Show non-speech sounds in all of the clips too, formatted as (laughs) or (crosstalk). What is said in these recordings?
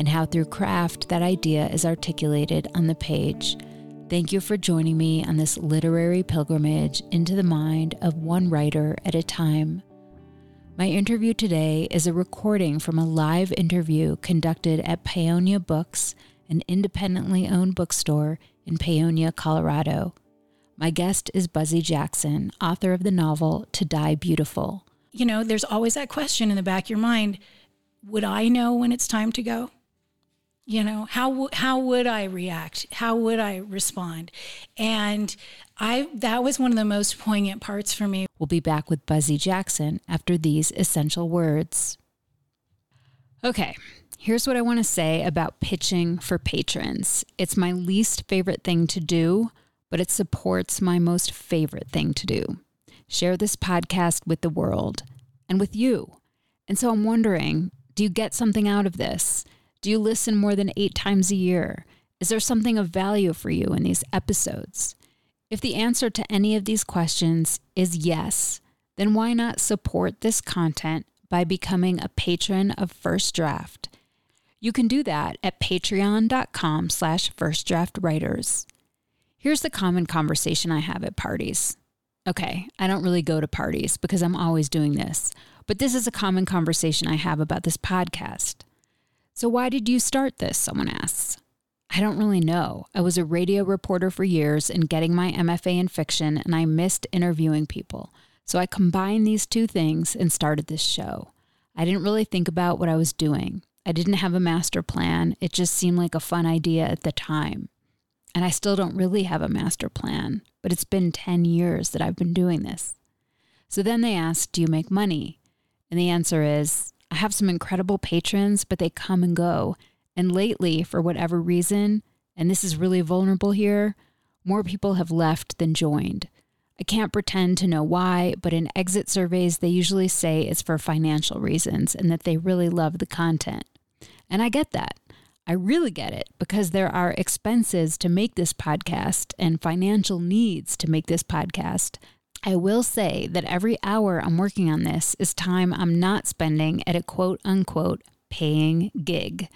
and how through craft that idea is articulated on the page. Thank you for joining me on this literary pilgrimage into the mind of one writer at a time. My interview today is a recording from a live interview conducted at Paonia Books, an independently owned bookstore in Paonia, Colorado. My guest is Buzzy Jackson, author of the novel To Die Beautiful. You know, there's always that question in the back of your mind would I know when it's time to go? You know how how would i react? How would i respond? And i that was one of the most poignant parts for me. We'll be back with buzzy jackson after these essential words. Okay here's what i want to say about pitching for patrons. It's my least favorite thing to do but it supports my most favorite thing to do. Share this podcast with the world and with you. And so i'm wondering do you get something out of this do you listen more than eight times a year? Is there something of value for you in these episodes? If the answer to any of these questions is yes, then why not support this content by becoming a patron of First Draft? You can do that at patreon.com slash firstdraftwriters. Here's the common conversation I have at parties. Okay, I don't really go to parties because I'm always doing this, but this is a common conversation I have about this podcast. So, why did you start this? Someone asks. I don't really know. I was a radio reporter for years and getting my MFA in fiction, and I missed interviewing people. So I combined these two things and started this show. I didn't really think about what I was doing. I didn't have a master plan. It just seemed like a fun idea at the time. And I still don't really have a master plan, but it's been 10 years that I've been doing this. So then they ask, Do you make money? And the answer is, I have some incredible patrons, but they come and go. And lately, for whatever reason, and this is really vulnerable here, more people have left than joined. I can't pretend to know why, but in exit surveys, they usually say it's for financial reasons and that they really love the content. And I get that. I really get it because there are expenses to make this podcast and financial needs to make this podcast I will say that every hour I'm working on this is time I'm not spending at a quote unquote paying gig.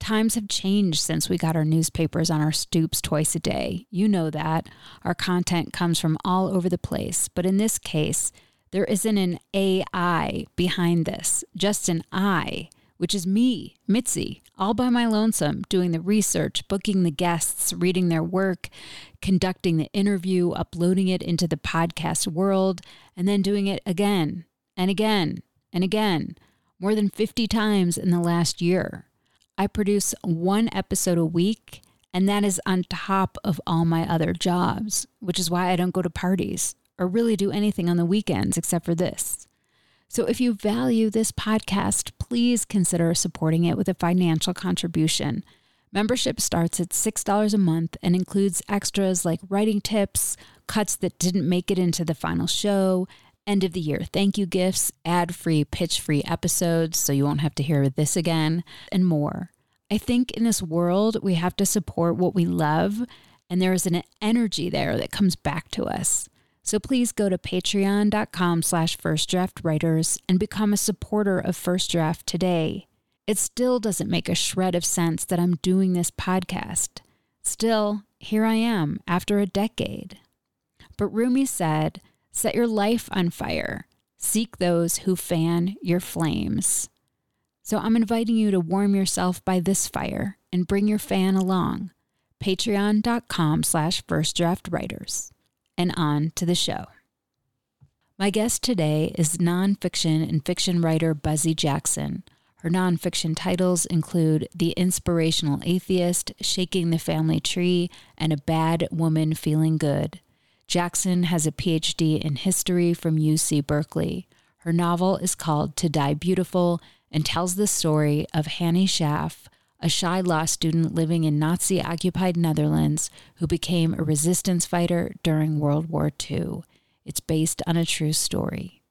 Times have changed since we got our newspapers on our stoops twice a day. You know that. Our content comes from all over the place. But in this case, there isn't an AI behind this, just an I which is me, Mitzi, all by my lonesome, doing the research, booking the guests, reading their work, conducting the interview, uploading it into the podcast world, and then doing it again and again and again, more than 50 times in the last year. I produce one episode a week, and that is on top of all my other jobs, which is why I don't go to parties or really do anything on the weekends except for this. So if you value this podcast, please consider supporting it with a financial contribution. Membership starts at $6 a month and includes extras like writing tips, cuts that didn't make it into the final show, end of the year thank you gifts, ad free, pitch free episodes so you won't have to hear this again, and more. I think in this world, we have to support what we love, and there is an energy there that comes back to us. So please go to patreon.com slash firstdraftwriters and become a supporter of First Draft today. It still doesn't make a shred of sense that I'm doing this podcast. Still, here I am after a decade. But Rumi said, set your life on fire. Seek those who fan your flames. So I'm inviting you to warm yourself by this fire and bring your fan along. Patreon.com slash firstdraftwriters. And on to the show. My guest today is nonfiction and fiction writer Buzzy Jackson. Her nonfiction titles include The Inspirational Atheist, Shaking the Family Tree, and A Bad Woman Feeling Good. Jackson has a PhD in history from UC Berkeley. Her novel is called To Die Beautiful and tells the story of Hannie Schaft, a shy law student living in Nazi occupied Netherlands who became a resistance fighter during World War II. It's based on a true story.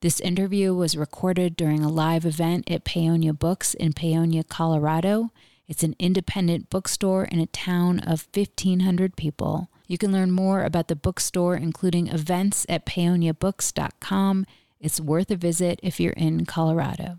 This interview was recorded during a live event at Paonia Books in Paonia, Colorado. It's an independent bookstore in a town of 1,500 people. You can learn more about the bookstore, including events, at paoniabooks.com. It's worth a visit if you're in Colorado.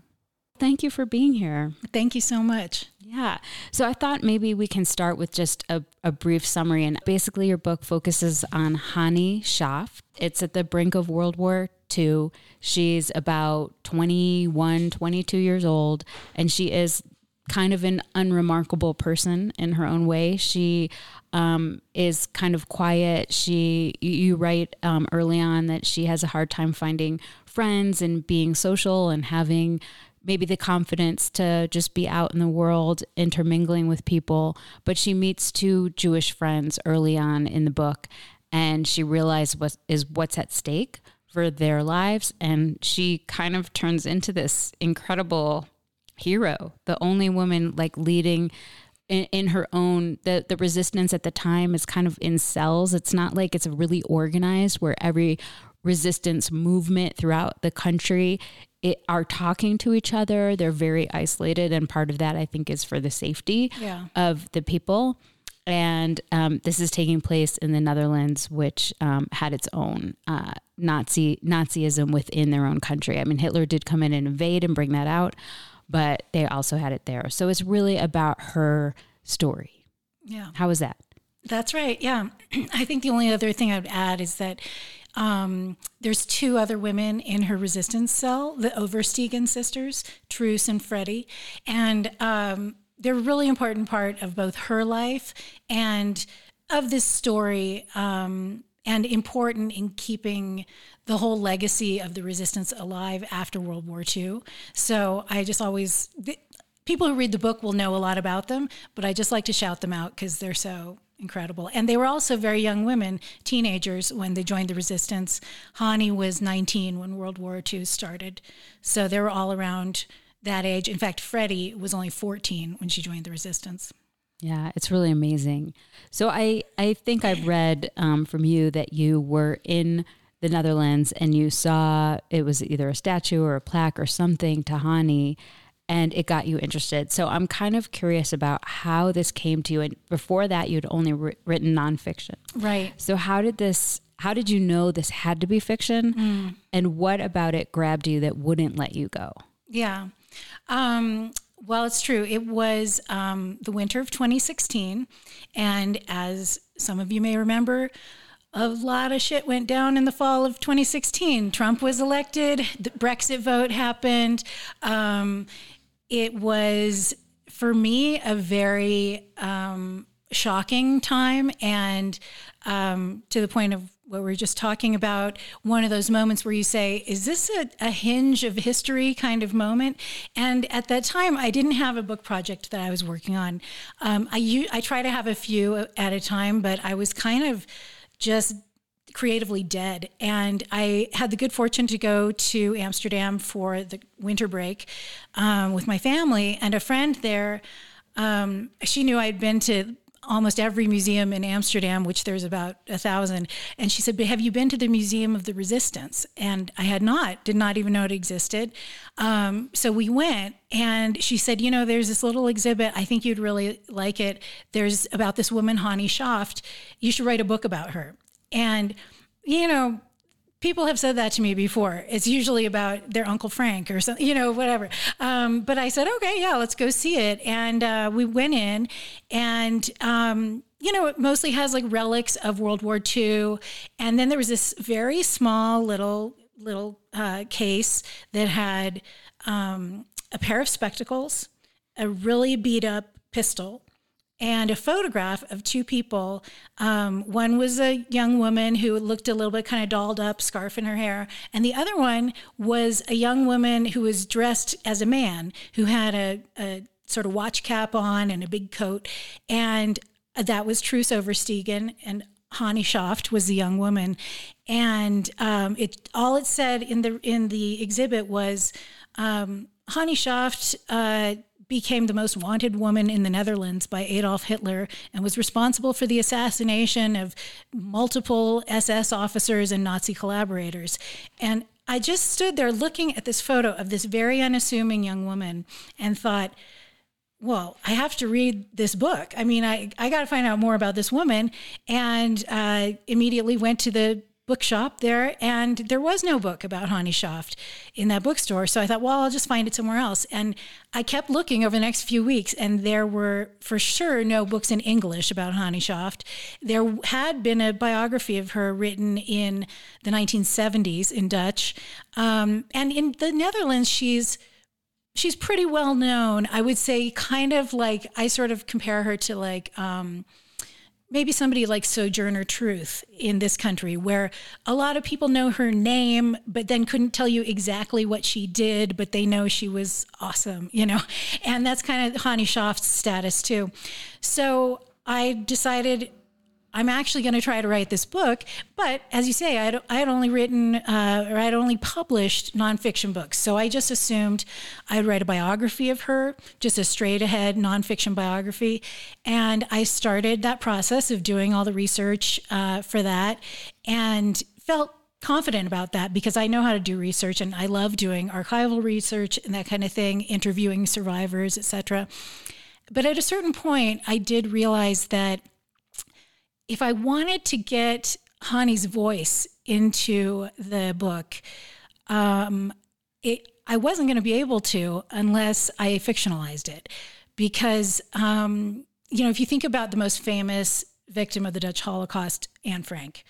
Thank you for being here. Thank you so much. Yeah. So I thought maybe we can start with just a, a brief summary. And basically, your book focuses on Hannie Schaft. It's at the brink of World War II. She's about 21, 22 years old, and she is kind of an unremarkable person in her own way. She um, is kind of quiet. She, you write um, early on that she has a hard time finding friends and being social and having maybe the confidence to just be out in the world intermingling with people. But she meets two Jewish friends early on in the book, and she realizes what is what's at stake for their lives, and she kind of turns into this incredible hero, the only woman like leading in, in, her own the the resistance at the time is kind of in cells. It's not like it's really organized where every resistance movement throughout the country it, are talking to each other. They're very isolated, and part of that I think is for the safety yeah. of the people. And um, this is taking place in the Netherlands, which um, had its own uh, Nazi Nazism within their own country. I mean, Hitler did come in and invade and bring that out, but they also had it there. So it's really about her story. Yeah. How was that? That's right. Yeah. (clears throat) I think the only other thing I would add is that um, there's two other women in her resistance cell, the Oversteegen sisters, Truus and Freddie. And um, they're a really important part of both her life and of this story. Um, and important in keeping the whole legacy of the resistance alive after World War II. So I just always, people who read the book will know a lot about them, but I just like to shout them out because they're so incredible. And they were also very young women, teenagers, when they joined the resistance. Hannie was 19 when World War II started. So they were all around that age. In fact, Freddie was only 14 when she joined the resistance. Yeah, it's really amazing. So I, I think I've read um, from you that you were in the Netherlands and you saw it was either a statue or a plaque or something to Hannie and it got you interested. So I'm kind of curious about how this came to you. And before that, you'd only written nonfiction. Right. So how did this, how did you know this had to be fiction? Mm. And what about it grabbed you that wouldn't let you go? Yeah. Um, well, it's true. It was um, the winter of 2016. And as some of you may remember, a lot of shit went down in the fall of 2016. Trump was elected, the Brexit vote happened. Um, it was, for me, a very um, shocking time. And um, to the point of what we are just talking about, one of those moments where you say, is this a, a, hinge of history kind of moment? And at that time, I didn't have a book project that I was working on. Um, I, I try to have a few at a time, but I was kind of just creatively dead. And I had the good fortune to go to Amsterdam for the winter break um, with my family, and a friend there. Um, she knew I'd been to almost every museum in Amsterdam, which there's about a thousand. And she said, But have you been to the Museum of the Resistance? And I had not, did not even know it existed. Um, so we went, and she said, You know, there's this little exhibit. I think you'd really like it. There's about this woman, Hannie Schaft. You should write a book about her. And, you know, people have said that to me before. It's usually about their Uncle Frank or something, you know, whatever. Um, but I said, okay, yeah, let's go see it. And uh, we went in, and, um, you know, it mostly has like relics of World War II. And then there was this very small little, little uh, case that had um, a pair of spectacles, a really beat up pistol, and a photograph of two people. Um, one was a young woman who looked a little bit kind of dolled up, scarf in her hair, and the other one was a young woman who was dressed as a man who had a, a sort of watch cap on and a big coat, and that was Truus Oversteegen, and Hannie Schaft was the young woman, and um, it all it said in the in the exhibit was. Um, Hannie Schaft uh, became the most wanted woman in the Netherlands by Adolf Hitler and was responsible for the assassination of multiple SS officers and Nazi collaborators. And I just stood there looking at this photo of this very unassuming young woman and thought, well, I have to read this book. I mean, I, I got to find out more about this woman. And uh, immediately went to the bookshop there, and there was no book about Hannie Schaft in that bookstore. So I thought, well, I'll just find it somewhere else. And I kept looking over the next few weeks, and there were for sure no books in English about Hannie Schaft. There had been a biography of her written in the 1970s in Dutch, um, and in the Netherlands, she's she's pretty well known. I would say, kind of like I sort of compare her to like. Um, maybe somebody like Sojourner Truth in this country, where a lot of people know her name, but then couldn't tell you exactly what she did, but they know she was awesome, you know? (laughs) And that's kind of Hannie Schaft's status too. So I decided I'm actually going to try to write this book. But as you say, I had, I only written uh, or I had only published nonfiction books. So I just assumed I'd write a biography of her, just a straight ahead nonfiction biography. And I started that process of doing all the research uh, for that and felt confident about that because I know how to do research and I love doing archival research and that kind of thing, interviewing survivors, etc. But at a certain point, I did realize that if I wanted to get Hannie's voice into the book, um, it, I wasn't going to be able to unless I fictionalized it. Because, um, you know, if you think about the most famous victim of the Dutch Holocaust, Anne Frank,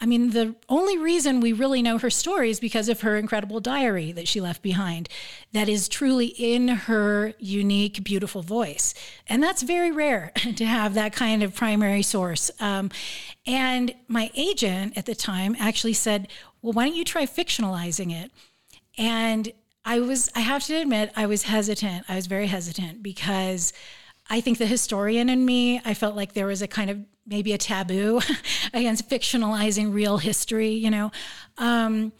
I mean, the only reason we really know her story is because of her incredible diary that she left behind, that is truly in her unique, beautiful voice. And that's very rare (laughs) to have that kind of primary source. Um, and my agent at the time actually said, Well, why don't you try fictionalizing it? And I was, I have to admit, I was hesitant. I was very hesitant because I think the historian in me, I felt like there was a kind of maybe a taboo (laughs) against fictionalizing real history, you know. Um,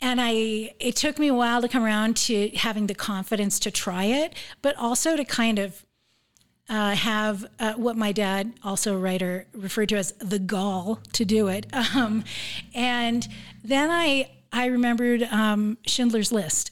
and I, it took me a while to come around to having the confidence to try it, but also to kind of uh, have uh, what my dad, also a writer, referred to as the gall to do it. (laughs) Um, and then I, I remembered um, Schindler's List,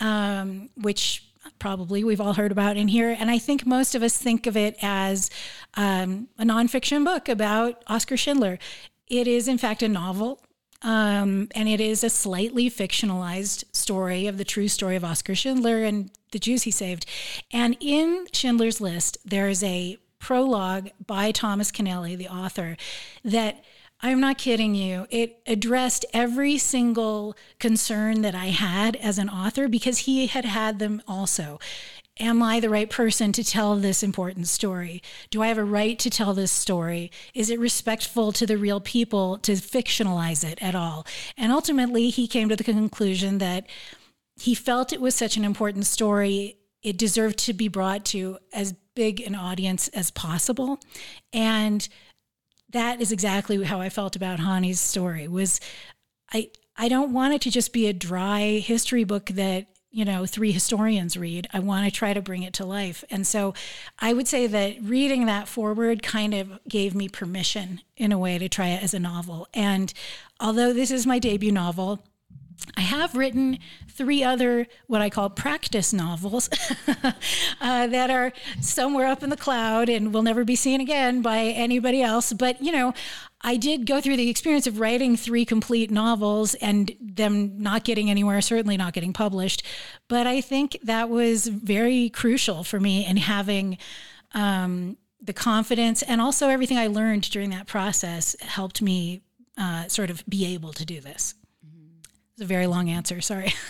um, which probably we've all heard about in here. And I think most of us think of it as um, a nonfiction book about Oscar Schindler. It is, in fact, a novel. Um, and it is a slightly fictionalized story of the true story of Oscar Schindler and the Jews he saved. And in Schindler's List, there is a prologue by Thomas Keneally, the author, that I'm not kidding you. It addressed every single concern that I had as an author because he had had them also. Am I the right person to tell this important story? Do I have a right to tell this story? Is it respectful to the real people to fictionalize it at all? And ultimately, he came to the conclusion that he felt it was such an important story, it deserved to be brought to as big an audience as possible. And that is exactly how I felt about Hannie's story was I I don't want it to just be a dry history book that you know three historians read. I want to try to bring it to life. And so i would say that reading that forward kind of gave me permission in a way to try it as a novel. And although this is my debut novel I have written three other what I call practice novels (laughs) uh, that are somewhere up in the cloud and will never be seen again by anybody else. But, you know, I did go through the experience of writing three complete novels and them not getting anywhere, certainly not getting published. But I think that was very crucial for me in having um, the confidence and also everything I learned during that process helped me uh, sort of be able to do this. It's a very long answer. Sorry. (laughs)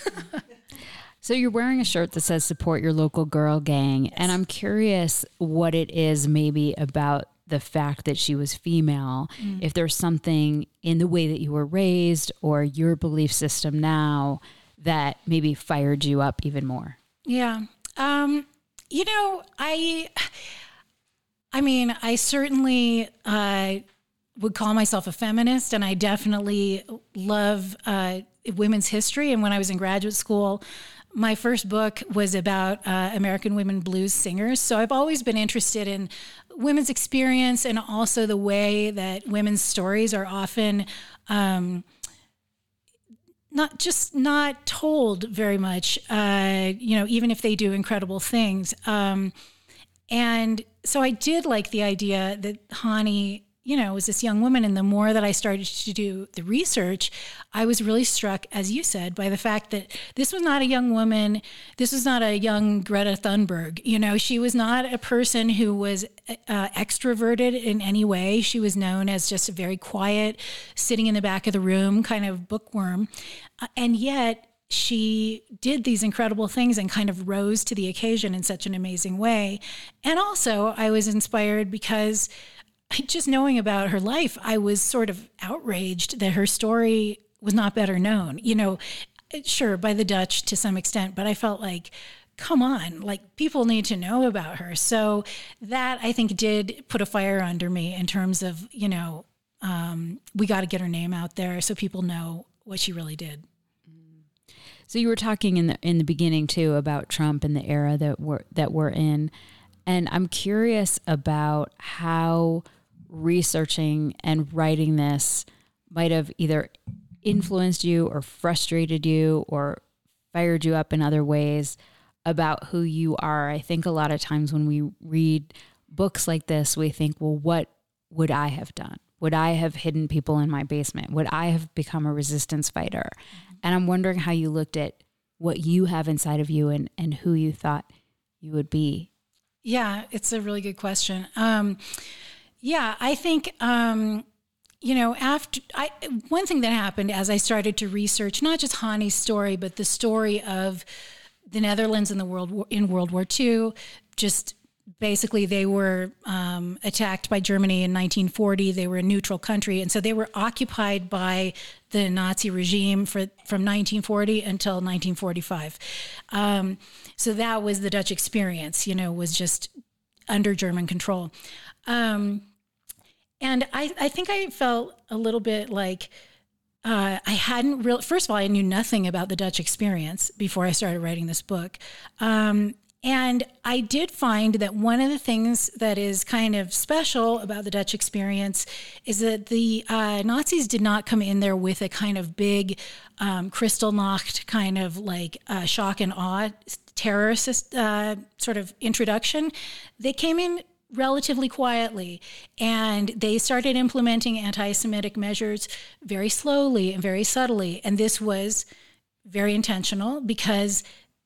So you're wearing a shirt that says support your local girl gang. Yes. And I'm curious what it is maybe about the fact that she was female, mm. if there's something in the way that you were raised or your belief system now that maybe fired you up even more. Yeah. Um, you know, I I mean, I certainly uh, would call myself a feminist, and I definitely love uh, women's history. And when I was in graduate school, my first book was about uh, American women blues singers. So I've always been interested in women's experience and also the way that women's stories are often um, not just not told very much, uh, you know, even if they do incredible things. Um, and so I did like the idea that Hannie you know, was this young woman. And the more that I started to do the research, I was really struck, as you said, by the fact that this was not a young woman. This was not a young Greta Thunberg. You know, she was not a person who was uh, extroverted in any way. She was known as just a very quiet, sitting in the back of the room kind of bookworm. Uh, and yet, she did these incredible things and kind of rose to the occasion in such an amazing way. And also, I was inspired because just knowing about her life, I was sort of outraged that her story was not better known. You know, sure, by the Dutch to some extent, but I felt like, come on, like people need to know about her. So that I think did put a fire under me in terms of, you know, um, we got to get her name out there so people know what she really did. So you were talking in the in the beginning too about Trump and the era that we're that we're in, and I'm curious about how researching and writing this might have either influenced you or frustrated you or fired you up in other ways about who you are. I think a lot of times when we read books like this, we think, well, what would I have done? Would I have hidden people in my basement? Would I have become a resistance fighter? And I'm wondering how you looked at what you have inside of you and, and who you thought you would be. Yeah, it's a really good question. Um, yeah, I think um, you know after I one thing that happened as I started to research not just Hannie's story, but the story of the Netherlands in the world in World War II. Just basically, they were um, attacked by Germany in 1940. They were a neutral country, and so they were occupied by the Nazi regime for from 1940 until 1945. Um, so that was the Dutch experience. You know, was just under German control. Um, and I, I think I felt a little bit like uh, I hadn't real. First of all, I knew nothing about the Dutch experience before I started writing this book. Um, and I did find that one of the things that is kind of special about the Dutch experience is that the uh, Nazis did not come in there with a kind of big um, Kristallnacht kind of like uh, shock and awe terror uh, sort of introduction. They came in relatively quietly. And they started implementing anti Semitic measures very slowly and very subtly. And this was very intentional because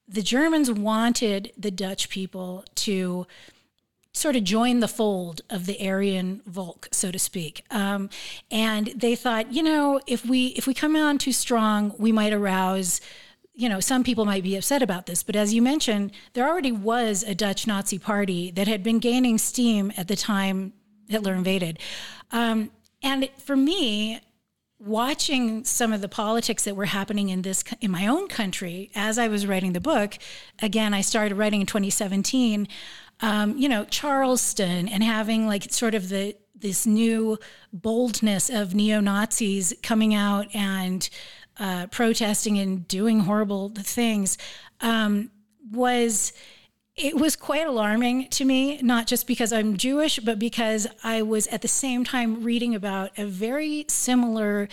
the Germans wanted the Dutch people to sort of join the fold of the Aryan Volk, so to speak. Um, and they thought, you know, if we if we come on too strong, we might arouse you know, some people might be upset about this, but as you mentioned, there already was a Dutch Nazi party that had been gaining steam at the time Hitler invaded. Um, and for me, watching some of the politics that were happening in this in my own country as I was writing the book, again, I started writing in 2017. Um, you know, Charleston and having like sort of the this new boldness of neo Nazis coming out and uh, protesting and doing horrible things um, was it was quite alarming to me, not just because I'm Jewish, but because I was at the same time reading about a very similar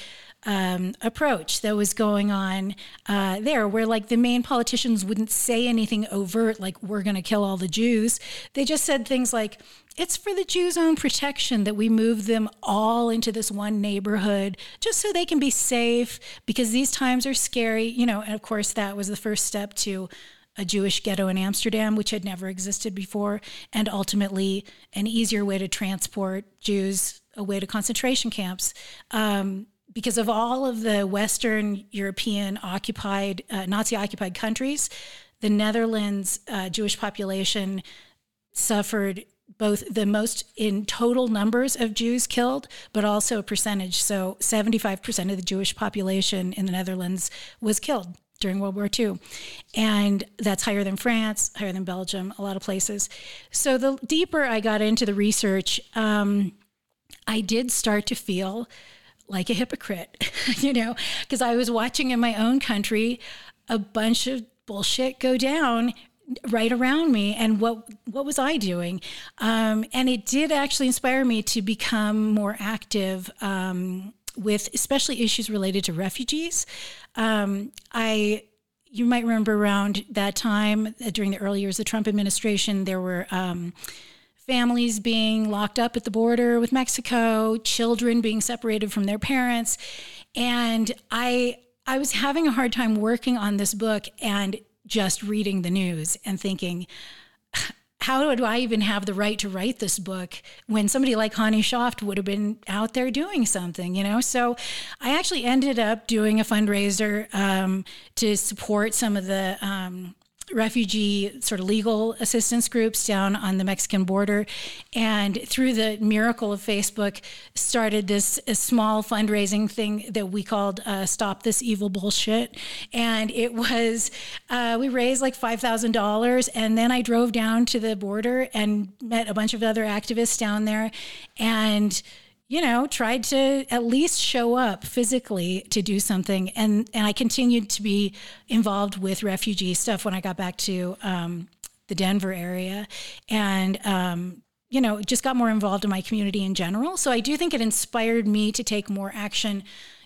um, approach that was going on uh, there, where like the main politicians wouldn't say anything overt, like we're going to kill all the Jews. They just said things like, it's for the Jews' own protection that we move them all into this one neighborhood just so they can be safe because these times are scary, you know. And of course, that was the first step to a Jewish ghetto in Amsterdam, which had never existed before, and ultimately an easier way to transport Jews away to concentration camps. Um, because of all of the Western European occupied, uh, Nazi occupied countries, the Netherlands uh, Jewish population suffered both the most in total numbers of Jews killed, but also a percentage. So 75% of the Jewish population in the Netherlands was killed during World War II. And that's higher than France, higher than Belgium, a lot of places. So the deeper I got into the research, um, I did start to feel like a hypocrite, (laughs) you know, because I was watching in my own country a bunch of bullshit go down right around me and what what was I doing? Um, and it did actually inspire me to become more active um, with especially issues related to refugees. Um, I you might remember around that time uh, during the early years of the Trump administration there were um, families being locked up at the border with Mexico, children being separated from their parents. And I I was having a hard time working on this book and just reading the news and thinking, (sighs) how do I even have the right to write this book when somebody like Hannie Schaft would have been out there doing something, you know? So I actually ended up doing a fundraiser um, to support some of the um, refugee sort of legal assistance groups down on the Mexican border. And through the miracle of Facebook, started this small fundraising thing that we called uh, Stop This Evil Bullshit. And it was, uh, we raised like $5,000. And then I drove down to the border and met a bunch of other activists down there. And you know, tried to at least show up physically to do something. And, and I continued to be involved with refugee stuff when I got back to um, the Denver area. And, um, you know, just got more involved in my community in general. So I do think it inspired me to take more action,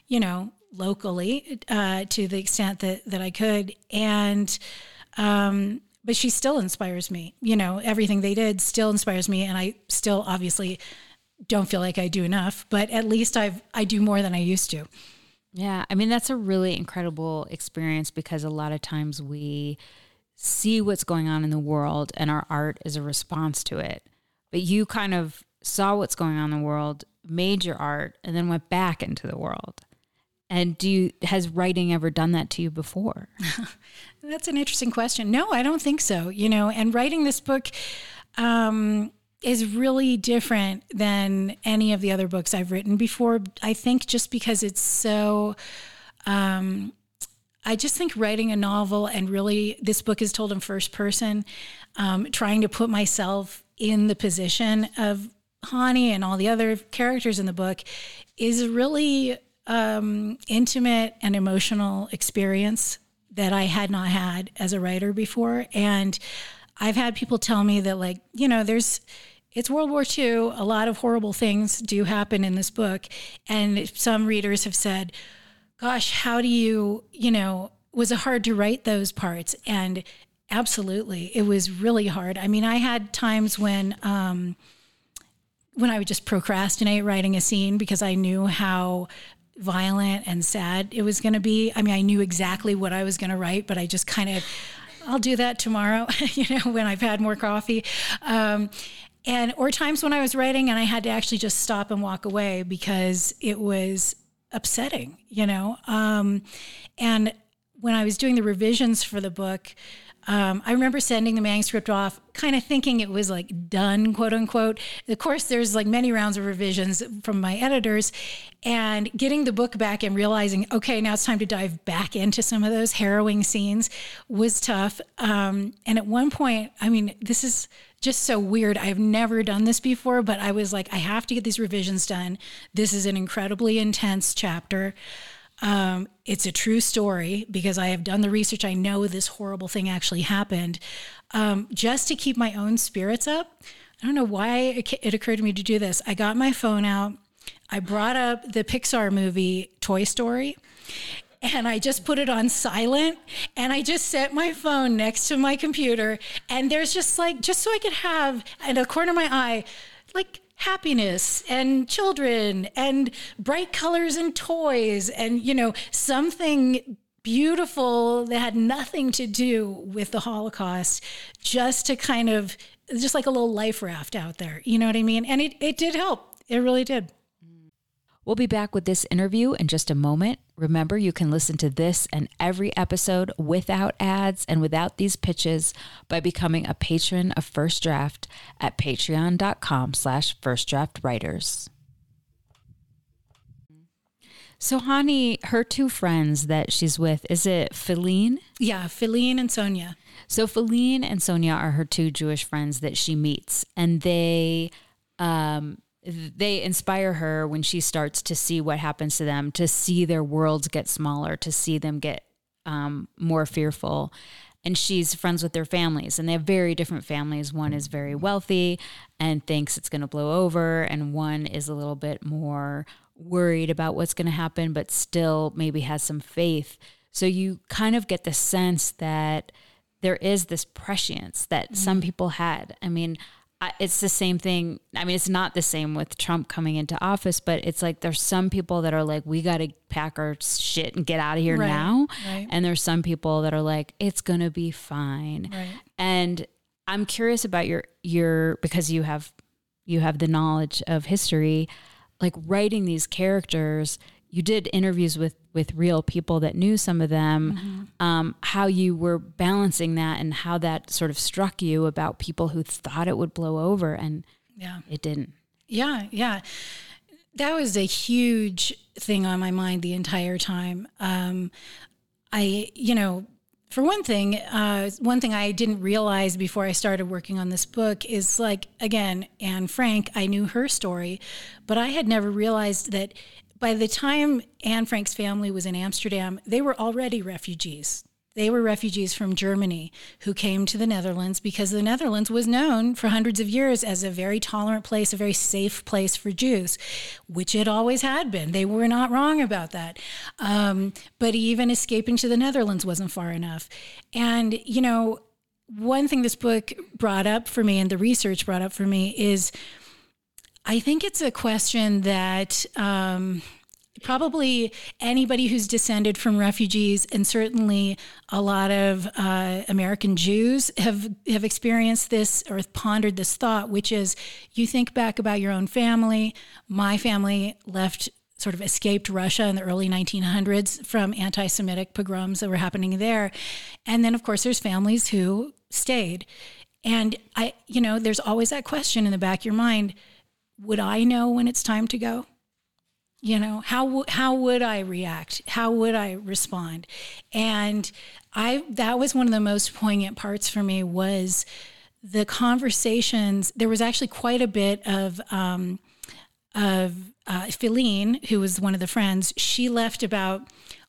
you know, locally uh, to the extent that, that I could. And, um, but she still inspires me. You know, everything they did still inspires me. And I still obviously don't feel like I do enough, but at least I've I do more than I used to. Yeah, I mean that's a really incredible experience because a lot of times we see what's going on in the world and our art is a response to it. But you kind of saw what's going on in the world, made your art and then went back into the world. And do you has writing ever done that to you before? (laughs) (laughs) That's an interesting question. No, I don't think so. You know, and writing this book um is really different than any of the other books I've written before. I think just because it's so, um, I just think writing a novel and really this book is told in first person, um, trying to put myself in the position of Hannie and all the other characters in the book is really um, intimate and emotional experience that I had not had as a writer before. And I've had people tell me that, like, you know, there's, it's World War II. A lot of horrible things do happen in this book. And some readers have said, gosh, how do you, you know, was it hard to write those parts? And absolutely, it was really hard. I mean, I had times when, um, when I would just procrastinate writing a scene because I knew how violent and sad it was going to be. I mean, I knew exactly what I was going to write, but I just kind of, I'll do that tomorrow, (laughs) you know, when I've had more coffee. Um, and or times when I was writing and I had to actually just stop and walk away because it was upsetting, you know. Um, and when I was doing the revisions for the book, um, I remember sending the manuscript off, kind of thinking it was like done, quote unquote. Of course, there's like many rounds of revisions from my editors, and getting the book back and realizing, okay, now it's time to dive back into some of those harrowing scenes was tough. Um, and at one point, I mean, this is just so weird. I've never done this before, but I was like, I have to get these revisions done. This is an incredibly intense chapter. Um, it's a true story because I have done the research. I know this horrible thing actually happened. Um, just to keep my own spirits up, I don't know why it, occurred to me to do this. I got my phone out. I brought up the Pixar movie Toy Story and I just put it on silent and I just set my phone next to my computer and there's just like just so I could have in a corner of my eye like happiness and children and bright colors and toys and you know something beautiful that had nothing to do with the holocaust just to kind of just like a little life raft out there. You know what i mean? And it, it did help. It really did We'll be back with this interview in just a moment. Remember, you can listen to this and every episode without ads and without these pitches by becoming a patron of First Draft at patreon.com slash firstdraftwriters. So, Hannie, her two friends that she's with, is it Philine? Yeah, Philine and Sonja. So, Philine and Sonja are her two Jewish friends that she meets, and they um, they inspire her when she starts to see what happens to them, to see their worlds get smaller, to see them get um, more fearful. And she's friends with their families, and they have very different families. One is very wealthy and thinks it's going to blow over, and one is a little bit more worried about what's going to happen, but still maybe has some faith. So you kind of get the sense that there is this prescience that mm-hmm. some people had. I mean, it's the same thing. I mean, it's not the same with Trump coming into office, but it's like there's some people that are like, we got to pack our shit and get out of here right, now. Right. And there's some people that are like, it's going to be fine. Right. And I'm curious about your, your, because you have, you have the knowledge of history, like writing these characters, you did interviews with with real people that knew some of them mm-hmm. um, how you were balancing that and how that sort of struck you about people who thought it would blow over and yeah. it didn't. Yeah yeah. That was a huge thing on my mind the entire time. Um, i you know for one thing, uh, one thing I didn't realize before I started working on this book is like, again, Anne Frank, I knew her story, but I had never realized that by the time Anne Frank's family was in Amsterdam, they were already refugees. They were refugees from Germany who came to the Netherlands because the Netherlands was known for hundreds of years as a very tolerant place, a very safe place for Jews, which it always had been. They were not wrong about that. Um, but even escaping to the Netherlands wasn't far enough. And, you know, one thing this book brought up for me and the research brought up for me is I think it's a question that um, probably anybody who's descended from refugees, and certainly a lot of uh, American Jews have have experienced this or pondered this thought, which is you think back about your own family. My family left sort of escaped Russia in the early 1900s from anti Semitic pogroms that were happening there. And then, of course, there's families who stayed. And I, you know, there's always that question in the back of your mind would I know when it's time to go? You know, how how would I react? How would I respond? And I that was one of the most poignant parts for me was the conversations. There was actually quite a bit of um, of uh, Philine, who was one of the friends. She left about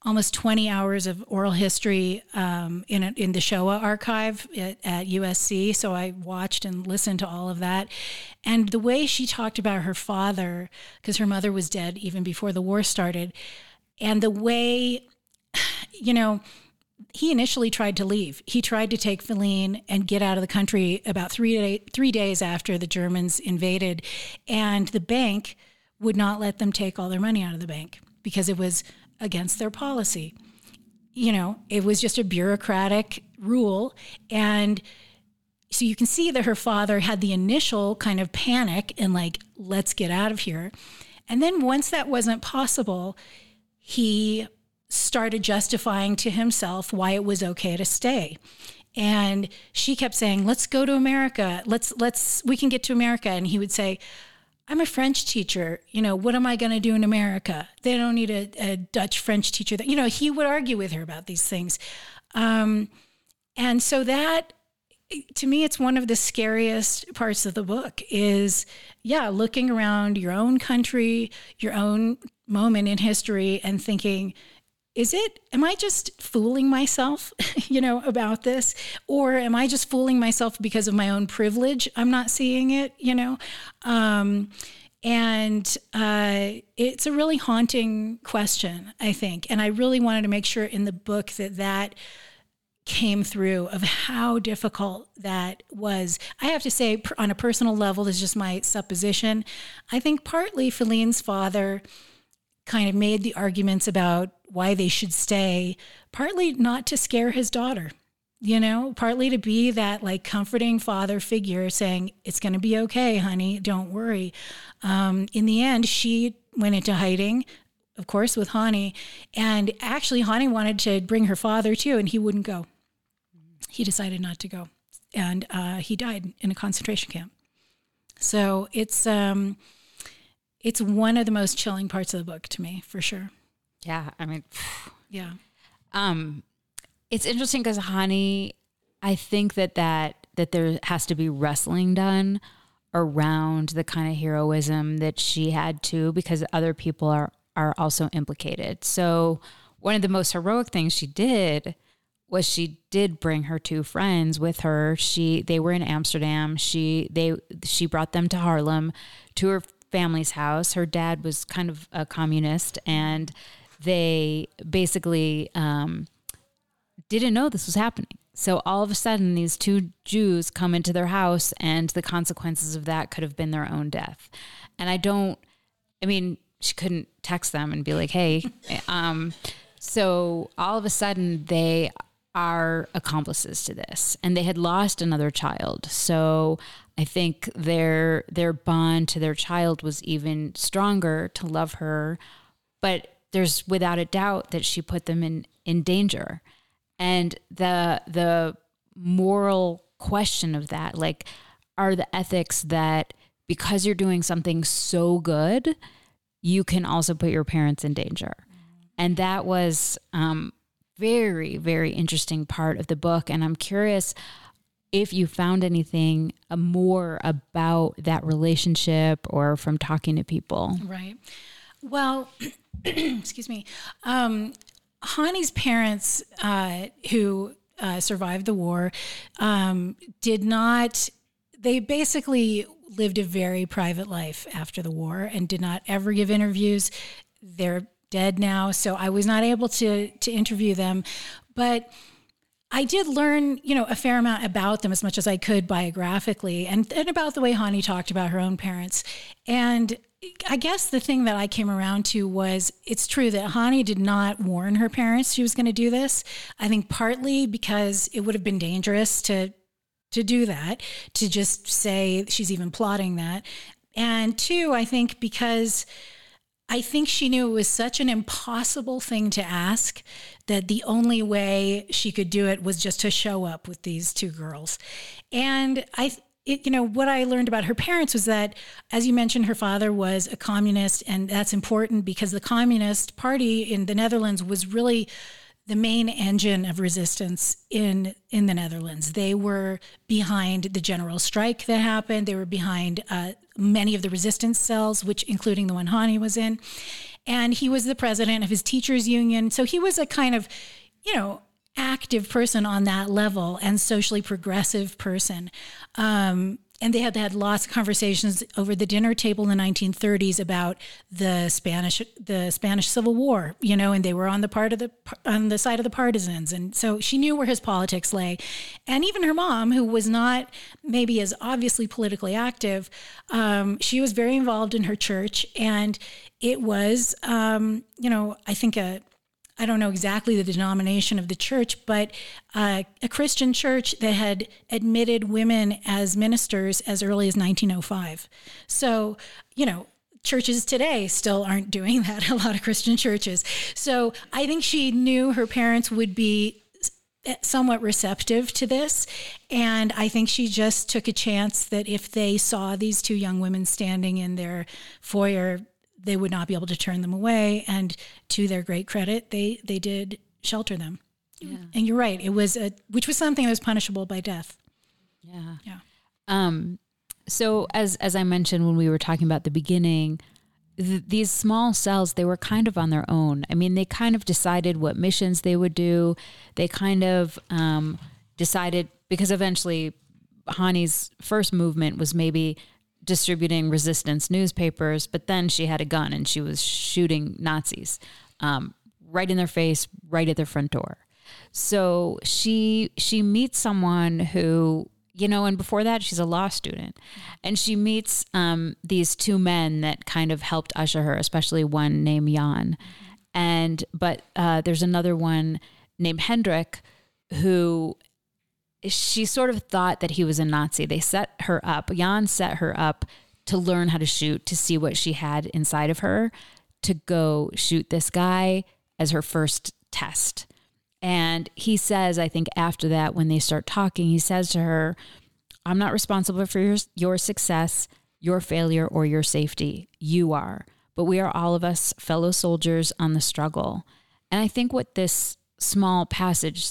almost 20 hours of oral history um, in, a, in the Shoah archive at, at, USC. So I watched and listened to all of that. And the way she talked about her father, because her mother was dead even before the war started, and the way, (sighs) you know, he initially tried to leave. He tried to take Philine and get out of the country about three, day, three days after the Germans invaded. And the bank would not let them take all their money out of the bank because it was against their policy. You know, it was just a bureaucratic rule. And so you can see that her father had the initial kind of panic and like, let's get out of here. And then once that wasn't possible, he started justifying to himself why it was okay to stay. And she kept saying, "Let's go to America. Let's let's we can get to America." And he would say, I'm a French teacher. You know, what am I going to do in America? They don't need a, a, Dutch French teacher. That you know, he would argue with her about these things, um, and so that to me, it's one of the scariest parts of the book. Is yeah, looking around your own country, your own moment in history, and thinking, is it am i just fooling myself (laughs) you know about this or am i just fooling myself because of my own privilege i'm not seeing it you know um, and uh, it's a really haunting question i think and i really wanted to make sure in the book that that came through of how difficult that was. I have to say, on a personal level, this is just my supposition. I think partly Philine's father kind of made the arguments about why they should stay, partly not to scare his daughter, you know, partly to be that like comforting father figure saying, it's going to be okay, honey, don't worry. Um, in the end, she went into hiding, of course, with Hannie. And actually, Hannie wanted to bring her father too, and he wouldn't go. He decided not to go. And uh, he died in a concentration camp. So it's um, it's one of the most chilling parts of the book to me, for sure. Yeah, I mean, yeah. Um, it's interesting because Hannie, I think that that that there has to be wrestling done around the kind of heroism that she had too, because other people are are also implicated. So one of the most heroic things she did was she did bring her two friends with her. She they were in Amsterdam. She they she brought them to Haarlem to her family's house. Her dad was kind of a communist and they basically um, didn't know this was happening. So all of a sudden, these two Jews come into their house, and the consequences of that could have been their own death. And I don't, I mean, she couldn't text them and be like, hey. (laughs) um, so all of a sudden, they are accomplices to this, and they had lost another child. So I think their their bond to their child was even stronger to love her, but there's without a doubt that she put them in in danger. And the the moral question of that like are the ethics that because you're doing something so good you can also put your parents in danger. And that was um, very very interesting part of the book. And i'm curious if you found anything uh, more about that relationship or from talking to people right well (clears throat) excuse me. Um, Hannie's parents, uh, who uh, survived the war, um, did not. They basically lived a very private life after the war and did not ever give interviews. They're dead now, so I was not able to to interview them, but. I did learn, you know, a fair amount about them as much as I could biographically and, and about the way Hannie talked about her own parents. And I guess the thing that I came around to was it's true that Hannie did not warn her parents she was going to do this. I think partly because it would have been dangerous to to do that, to just say she's even plotting that. And two, I think because I think she knew it was such an impossible thing to ask that the only way she could do it was just to show up with these two girls. And I it, you know, what I learned about her parents was that, as you mentioned, her father was a communist, and that's important because the Communist Party in the Netherlands was really the main engine of resistance in in the Netherlands. They were behind the general strike that happened. They were behind uh, many of the resistance cells, which including the one Hannie was in, and he was the president of his teachers union. So he was a kind of, you know, active person on that level and socially progressive person. Um, and they had had lots of conversations over the dinner table in the 1930s about the Spanish the Spanish Civil War, you know, and they were on the part of the on the side of the partisans, and so she knew where his politics lay, and even her mom, who was not maybe as obviously politically active, um, she was very involved in her church, and it was, um, you know, I think a I don't know exactly the denomination of the church, but uh, a Christian church that had admitted women as ministers as early as 1905. So, you know, churches today still aren't doing that, a lot of Christian churches. So I think she knew her parents would be somewhat receptive to this. And I think she just took a chance that if they saw these two young women standing in their foyer they would not be able to turn them away. And to their great credit, they they did shelter them. Yeah. And you're right; it was a which was something that was punishable by death. Yeah, yeah. Um, so as as I mentioned when we were talking about the beginning, th- these small cells, they were kind of on their own. I mean, they kind of decided what missions they would do. They kind of um, decided because eventually Hannie's first movement was maybe distributing resistance newspapers, but then she had a gun and she was shooting Nazis um, right in their face, right at their front door. So she she meets someone who you know, and before that, she's a law student, and she meets um, these two men that kind of helped usher her, especially one named Jan, and but uh, there's another one named Hendrik, who she sort of thought that he was a Nazi. They set her up. Jan set her up to learn how to shoot, to see what she had inside of her, to go shoot this guy as her first test. And he says, I think after that, when they start talking, he says to her, I'm not responsible for your, your success, your failure, or your safety. You are. But we are all of us fellow soldiers on the struggle. And I think what this small passage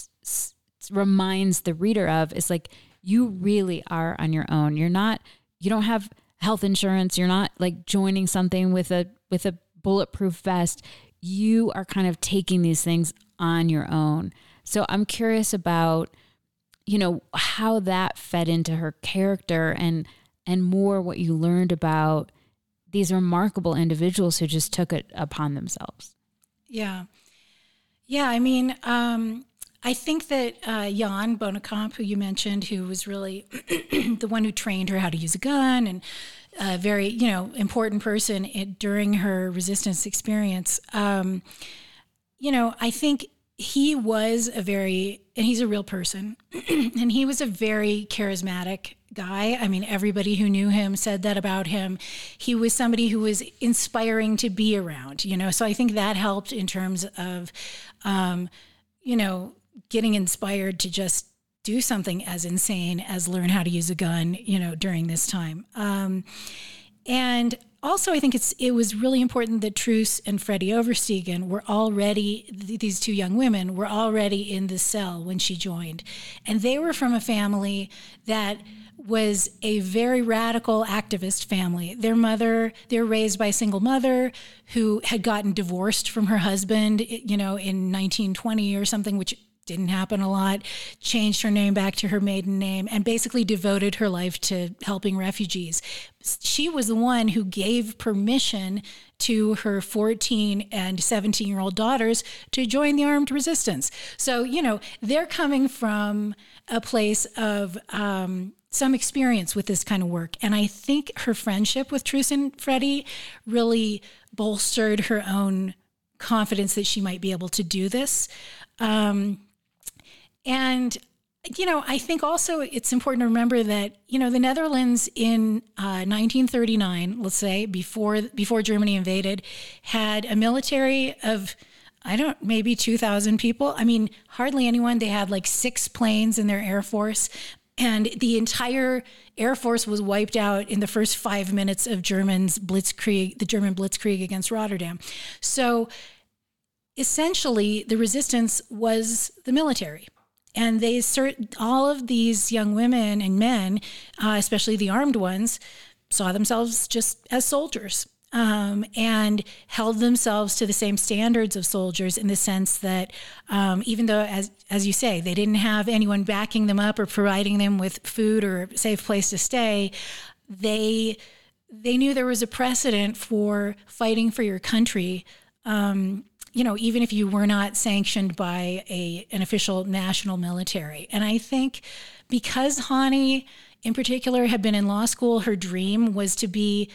reminds the reader of is like, you really are on your own. You're not, you don't have health insurance. You're not like joining something with a, with a bulletproof vest. You are kind of taking these things on your own. So I'm curious about, you know, how that fed into her character and and more what you learned about these remarkable individuals who just took it upon themselves. Yeah. Yeah, I mean, um, I think that uh, Jan Bonekamp, who you mentioned, who was really (clears throat) the one who trained her how to use a gun and a very, you know, important person it, during her resistance experience. Um, you know, I think he was a very, and he's a real person, (clears throat) and he was a very charismatic guy. I mean, everybody who knew him said that about him. He was somebody who was inspiring to be around, you know, so I think that helped in terms of, um, you know, getting inspired to just do something as insane as learn how to use a gun, you know, during this time. Um, and also, I think it's it was really important that Truus and Freddie Oversteegen were already these two young women were already in the cell when she joined, and they were from a family that was a very radical activist family. Their mother, they were raised by a single mother who had gotten divorced from her husband, you know, in 1920 or something, which didn't happen a lot, changed her name back to her maiden name, and basically devoted her life to helping refugees. She was the one who gave permission to her 14 and 17 year old daughters to join the armed resistance. So, you know, they're coming from a place of, um, some experience with this kind of work. And I think her friendship with Truus and Freddie really bolstered her own confidence that she might be able to do this. Um, and you know, I think also it's important to remember that you know the Netherlands in uh, 1939, let's say before before Germany invaded, had a military of I don't maybe 2,000 people. I mean, hardly anyone. They had like six planes in their air force. And the entire Air Force was wiped out in the first five minutes of Germans blitzkrieg, the German blitzkrieg against Rotterdam. So essentially, the resistance was the military and they assert all of these young women and men, uh, especially the armed ones, saw themselves just as soldiers. Um, and held themselves to the same standards of soldiers in the sense that um, even though, as as you say, they didn't have anyone backing them up or providing them with food or a safe place to stay, they they knew there was a precedent for fighting for your country um, you know, even if you were not sanctioned by a an official national military. And I think because Hannie, in particular, had been in law school, her dream was to be.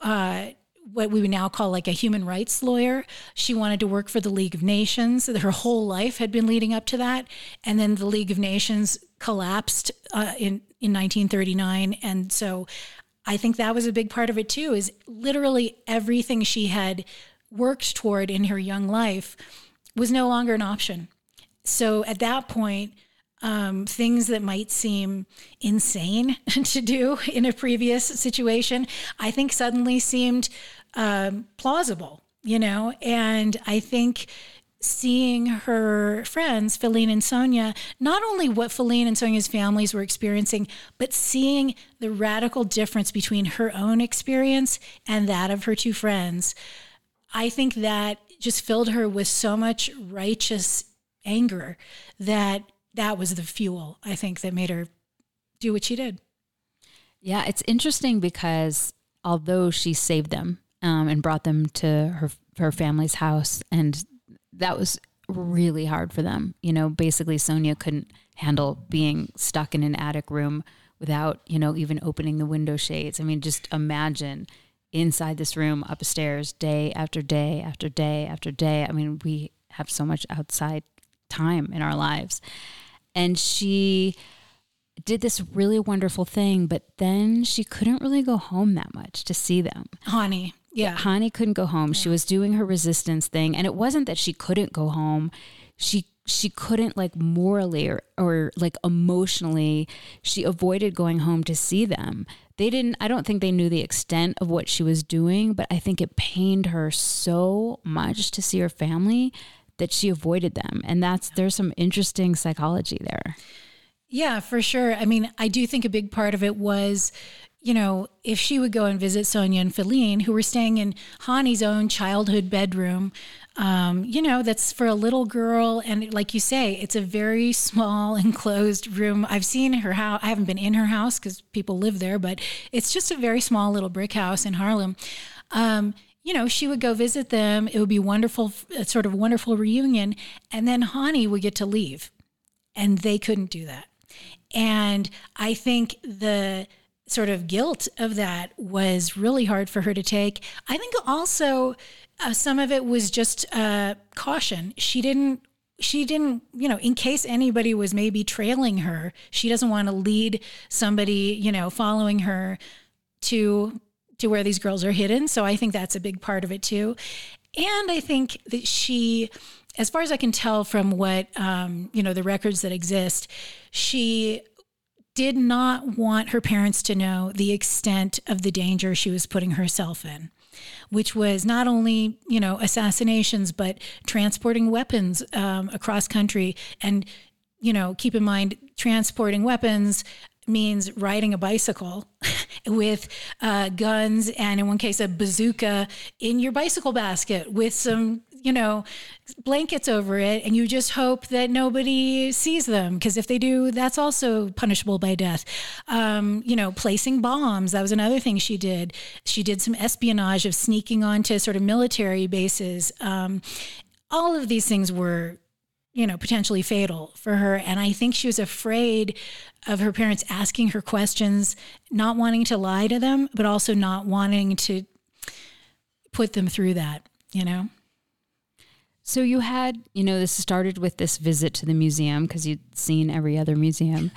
Uh, what we would now call like a human rights lawyer. She wanted to work for the League of Nations. Her whole life had been leading up to that. And then the League of Nations collapsed uh, in, in 1939. And so I think that was a big part of it too, is literally everything she had worked toward in her young life was no longer an option. So at that point, um, things that might seem insane (laughs) to do in a previous situation, I think suddenly seemed um, plausible, you know? And I think seeing her friends, Philine and Sonja, not only what Philine and Sonja's families were experiencing, but seeing the radical difference between her own experience and that of her two friends. I think that just filled her with so much righteous anger that that was the fuel, I think, that made her do what she did. Yeah, it's interesting because although she saved them um, and brought them to her her family's house, and that was really hard for them. You know, basically Sonja couldn't handle being stuck in an attic room without, you know, even opening the window shades. I mean, just imagine inside this room upstairs day after day after day after day. I mean, we have so much outside time in our lives. And she did this really wonderful thing, but then she couldn't really go home that much to see them. Honey. yeah. Hannie couldn't go home. Yeah. She was doing her resistance thing. And it wasn't that she couldn't go home. She she couldn't like morally or, or like emotionally she avoided going home to see them. They didn't i don't think they knew the extent of what she was doing but i think it pained her so much to see her family that she avoided them. And that's there's some interesting psychology there. Yeah, for sure. I mean, I do think a big part of it was, you know, if she would go and visit Sonja and Philine, who were staying in Hannie's own childhood bedroom, um, you know, that's for a little girl. And like you say, it's a very small (laughs) enclosed room. I've seen her house. I haven't been in her house because people live there, but it's just a very small little brick house in Haarlem. Um, you know, she would go visit them. It would be wonderful, a sort of wonderful reunion. And then Hannie would get to leave. And they couldn't do that. And I think the sort of guilt of that was really hard for her to take. I think also uh, some of it was just uh, caution. She didn't she didn't, you know, in case anybody was maybe trailing her, she doesn't want to lead somebody, you know, following her to to where these girls are hidden. So I think that's a big part of it too. And I think that she as far as I can tell from what um, you know the records that exist, she did not want her parents to know the extent of the danger she was putting herself in which was not only you know assassinations but transporting weapons um, across country. And you know keep in mind transporting weapons means riding a bicycle (laughs) with uh, guns and in one case a bazooka in your bicycle basket with some you know, blankets over it, and you just hope that nobody sees them because if they do, that's also punishable by death. Um, you know, placing bombs, that was another thing she did. She did some espionage of sneaking onto sort of military bases. Um, all of these things were you know, potentially fatal for her. And I think she was afraid of her parents asking her questions, not wanting to lie to them, but also not wanting to put them through that, you know? So you had, you know, this started with this visit to the museum because you'd seen every other museum.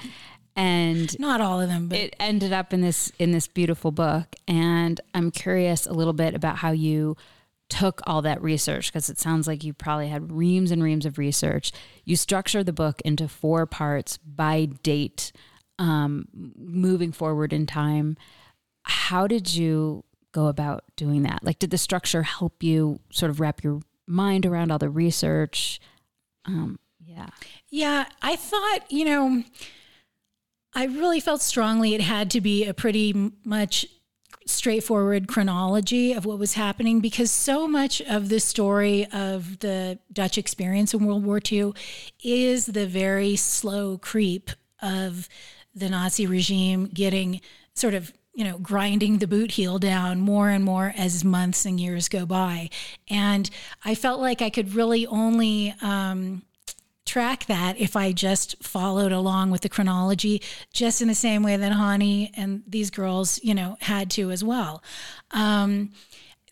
And not all of them, but it ended up in this in this beautiful book. And I'm curious a little bit about how you took all that research because it sounds like you probably had reams and reams of research. You structure the book into four parts by date, um, moving forward in time. How did you go about doing that? Like, did the structure help you sort of wrap your mind around all the research. Um, yeah. Yeah. I thought, you know, I really felt strongly it had to be a pretty much straightforward chronology of what was happening because so much of the story of the Dutch experience in World War II is the very slow creep of the Nazi regime getting sort of you know, grinding the boot heel down more and more as months and years go by. And I felt like I could really only um, track that if I just followed along with the chronology, just in the same way that Hannie and these girls, you know, had to as well. Um,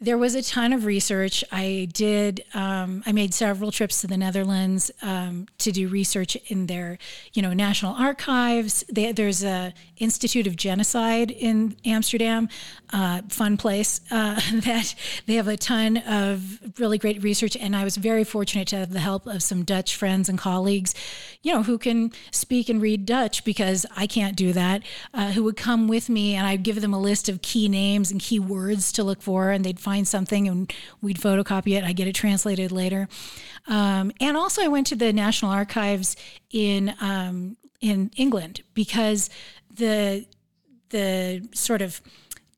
there was a ton of research. I did. Um, I made several trips to the Netherlands um, to do research in their, you know, national archives. They, there's a Institute of Genocide in Amsterdam, uh, fun place uh, (laughs) that they have a ton of really great research. And I was very fortunate to have the help of some Dutch friends and colleagues, you know, who can speak and read Dutch because I can't do that. Uh, who would come with me, and I'd give them a list of key names and key words to look for, and they'd find something and we'd photocopy it. I get it translated later. Um, and also, I went to the National Archives in um, in England because the the sort of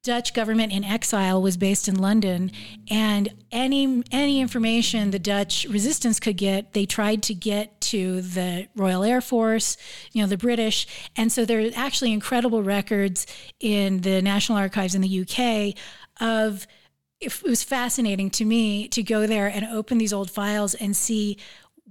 Dutch government in exile was based in London, and any any information the Dutch resistance could get, they tried to get to the Royal Air Force, you know, the British, and so there are actually incredible records in the National Archives in the UK of. It was fascinating to me to go there and open these old files and see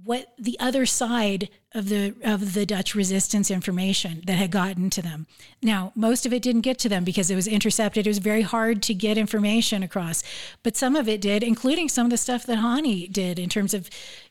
what the other side of the of the Dutch resistance information that had gotten to them. Now, most of it didn't get to them because it was intercepted. It was very hard to get information across, but some of it did, including some of the stuff that Hannie did in terms of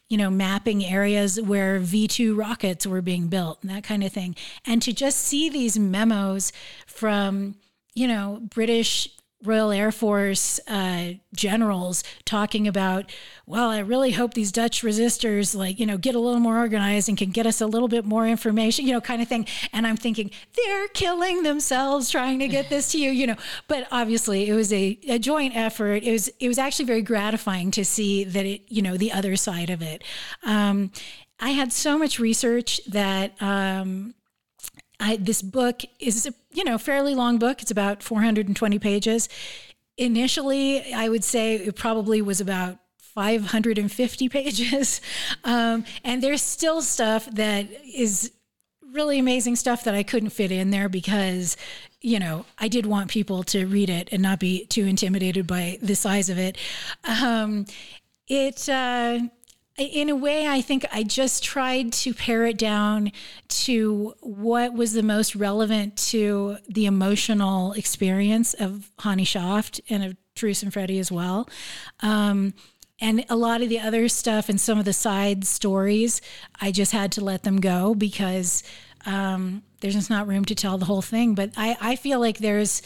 you know, mapping areas where V2 rockets were being built and that kind of thing. And to just see these memos from, you know, British Royal Air Force uh, generals talking about, well, I really hope these Dutch resistors, like, you know, get a little more organized and can get us a little bit more information, you know, kind of thing. And I'm thinking, they're killing themselves trying to get this to you, you know. But obviously, it was a, a joint effort. It was it was actually very gratifying to see that it, you know, the other side of it. Um, I had so much research that um, I, this book is a you know fairly long book. It's about 420 pages. Initially, I would say it probably was about 550 pages, (laughs) um, and there's still stuff that is really amazing stuff that I couldn't fit in there because you know I did want people to read it and not be too intimidated by the size of it. Um, it uh, in a way, I think I just tried to pare it down to what was the most relevant to the emotional experience of Hannie Schaft and of Truus and Freddie as well. Um, and a lot of the other stuff and some of the side stories, I just had to let them go because um, there's just not room to tell the whole thing. But I, I feel like there's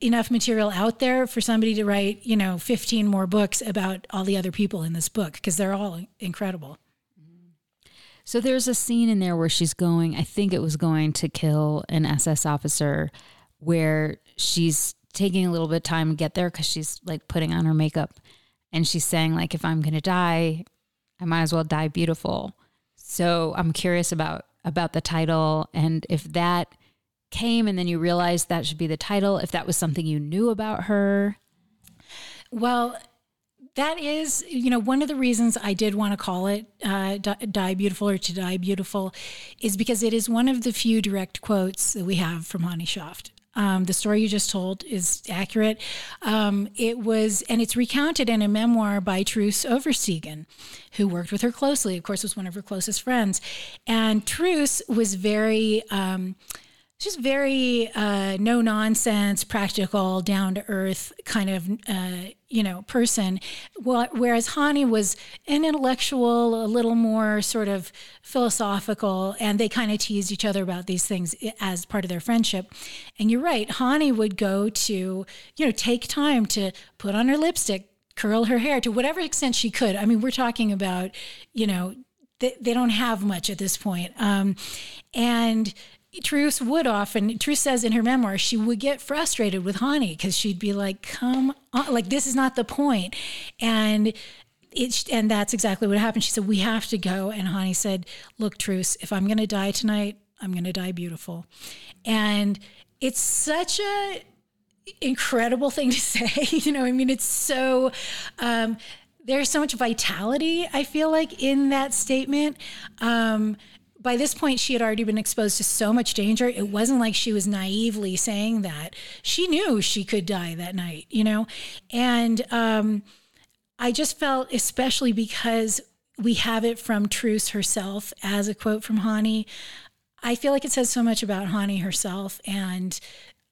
enough material out there for somebody to write, you know, 15 more books about all the other people in this book because they're all incredible. So there's a scene in there where she's going, I think it was going to kill an SS officer where she's taking a little bit of time to get there because she's like putting on her makeup and she's saying like if I'm going to die, I might as well die beautiful. So I'm curious about about the title and if that came and then you realized that should be the title, if that was something you knew about her? Well, that is, you know, one of the reasons I did want to call it uh, Die Beautiful or To Die Beautiful is because it is one of the few direct quotes that we have from Hannie Schaft. Um, the story you just told is accurate. Um, it was, and it's recounted in a memoir by Truus Oversteegen, who worked with her closely. Of course, was one of her closest friends. And Truus was very, um, just very uh, no nonsense, practical, down to earth kind of uh, you know person. Whereas Hannie was an intellectual, a little more sort of philosophical, and they kind of teased each other about these things as part of their friendship. And you're right, Hannie would go to you know take time to put on her lipstick, curl her hair to whatever extent she could. I mean, we're talking about you know they, they don't have much at this point. Um, and Truus would often, Truus says in her memoir, she would get frustrated with Hannie because she'd be like, come on, like, this is not the point. And it, and that's exactly what happened. She said, we have to go. And Hannie said, look, Truus, if I'm going to die tonight, I'm going to die beautiful. And it's such a incredible thing to (laughs) say. you know, I mean, it's so, um, there's so much vitality, I feel like, in that statement. Um, by this point, she had already been exposed to so much danger. It wasn't like she was naively saying that. She knew she could die that night, you know? And um, I just felt, especially because we have it from Truus herself as a quote from Hannie, I feel like it says so much about Hannie herself. And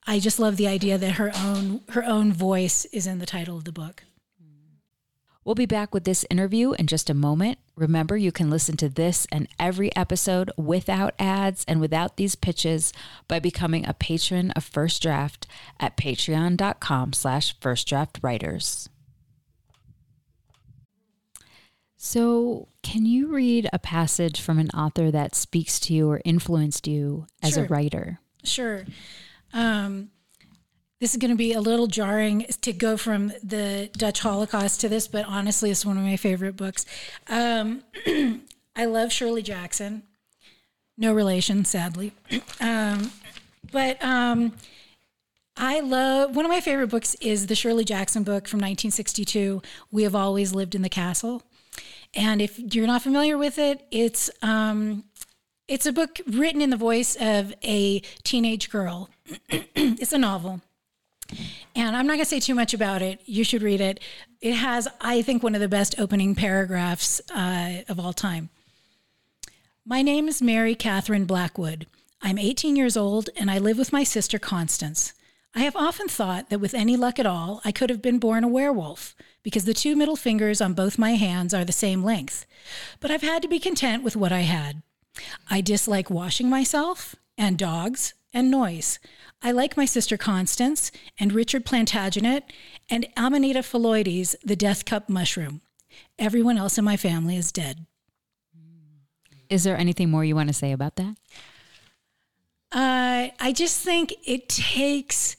I just love the idea that her own her own voice is in the title of the book. We'll be back with this interview in just a moment. Remember, you can listen to this and every episode without ads and without these pitches by becoming a patron of First Draft at patreon.com slash firstdraftwriters. So, can you read a passage from an author that speaks to you or influenced you as sure. a writer? Sure. Um, this is going to be a little jarring to go from the Dutch Holocaust to this, but honestly, it's one of my favorite books. Um, (clears throat) I love Shirley Jackson. No relation, sadly. (clears throat) Um, but um, I love one of my favorite books is the Shirley Jackson book from 1962, We Have Always Lived in the Castle. And if you're not familiar with it, it's um, it's a book written in the voice of a teenage girl. (clears throat) it's a novel. And I'm not going to say too much about it. You should read it. It has, I think, one of the best opening paragraphs uh, of all time. My name is Mary Catherine Blackwood. I'm 18 years old and I live with my sister Constance. I have often thought that with any luck at all, I could have been born a werewolf because the two middle fingers on both my hands are the same length. But I've had to be content with what I had. I dislike washing myself and dogs and noise. I like my sister Constance and Richard Plantagenet and Amanita phalloides, the death cup mushroom. Everyone else in my family is dead. Is there anything more you want to say about that? Uh, I just think it takes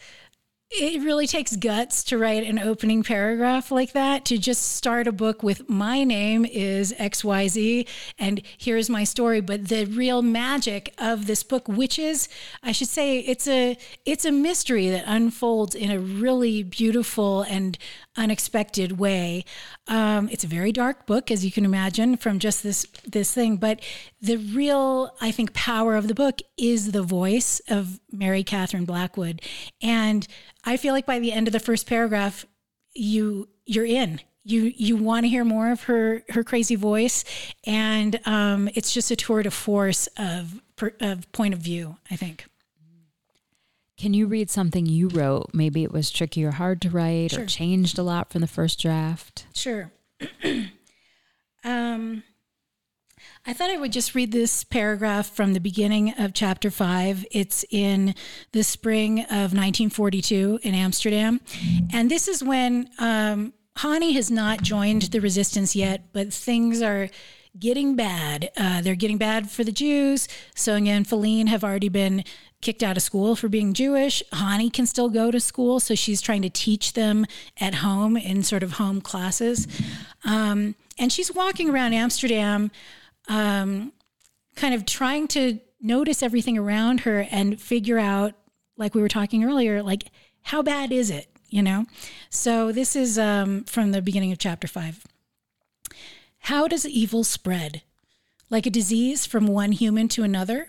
it really takes guts to write an opening paragraph like that. To just start a book with my name is xyz and here's my story. But the real magic of this book which is i should say it's a it's a mystery that unfolds in a really beautiful and unexpected way um, it's a very dark book as you can imagine from just this this thing but the real i think power of the book is the voice of mary catherine blackwood and I feel like by the end of the first paragraph, you you're in. You you want to hear more of her her crazy voice, and um, it's just a tour de force of of point of view. I think. Can you read something you wrote? Maybe it was tricky or hard to write, Sure. or changed a lot from the first draft. Sure. (clears throat) um, I thought I would just read this paragraph from the beginning of chapter five. It's in the spring of 1942 in Amsterdam. And this is when um, Hannie has not joined the resistance yet, but things are getting bad. Uh, they're getting bad for the Jews. Sonja and Philine have already been kicked out of school for being Jewish. Hannie can still go to school, so she's trying to teach them at home in sort of home classes. Um, and she's walking around Amsterdam um, kind of trying to notice everything around her and figure out, like we were talking earlier, like how bad is it, you know? So this is um, from the beginning of chapter five. How does evil spread? Like a disease from one human to another?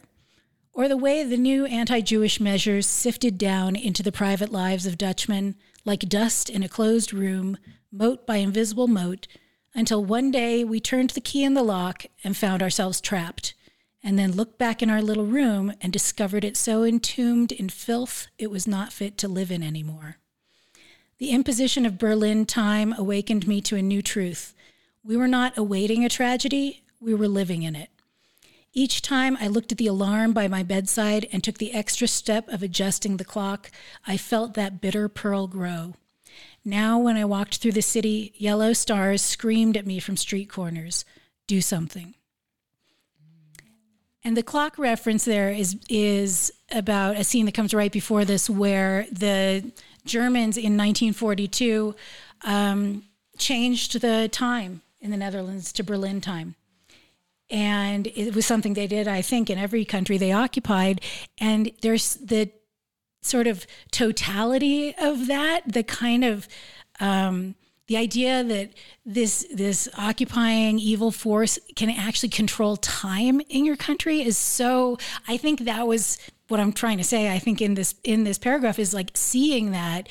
Or the way the new anti Jewish measures sifted down into the private lives of Dutchmen like dust in a closed room, mote by invisible mote, until one day we turned the key in the lock and found ourselves trapped, and then looked back in our little room and discovered it so entombed in filth it was not fit to live in anymore. The imposition of Berlin time awakened me to a new truth. We were not awaiting a tragedy, we were living in it. Each time I looked at the alarm by my bedside and took the extra step of adjusting the clock, I felt that bitter pearl grow. Now, when I walked through the city, yellow stars screamed at me from street corners do something. And the clock reference there is is about a scene that comes right before this, where the Germans in 1942 um, changed the time in the Netherlands to Berlin time. And it was something they did, I think, in every country they occupied. And there's the sort of totality of that, the kind of um, the idea that this this occupying evil force can actually control time in your country is so. I think that was what I'm trying to say. I think in this in this paragraph is like seeing that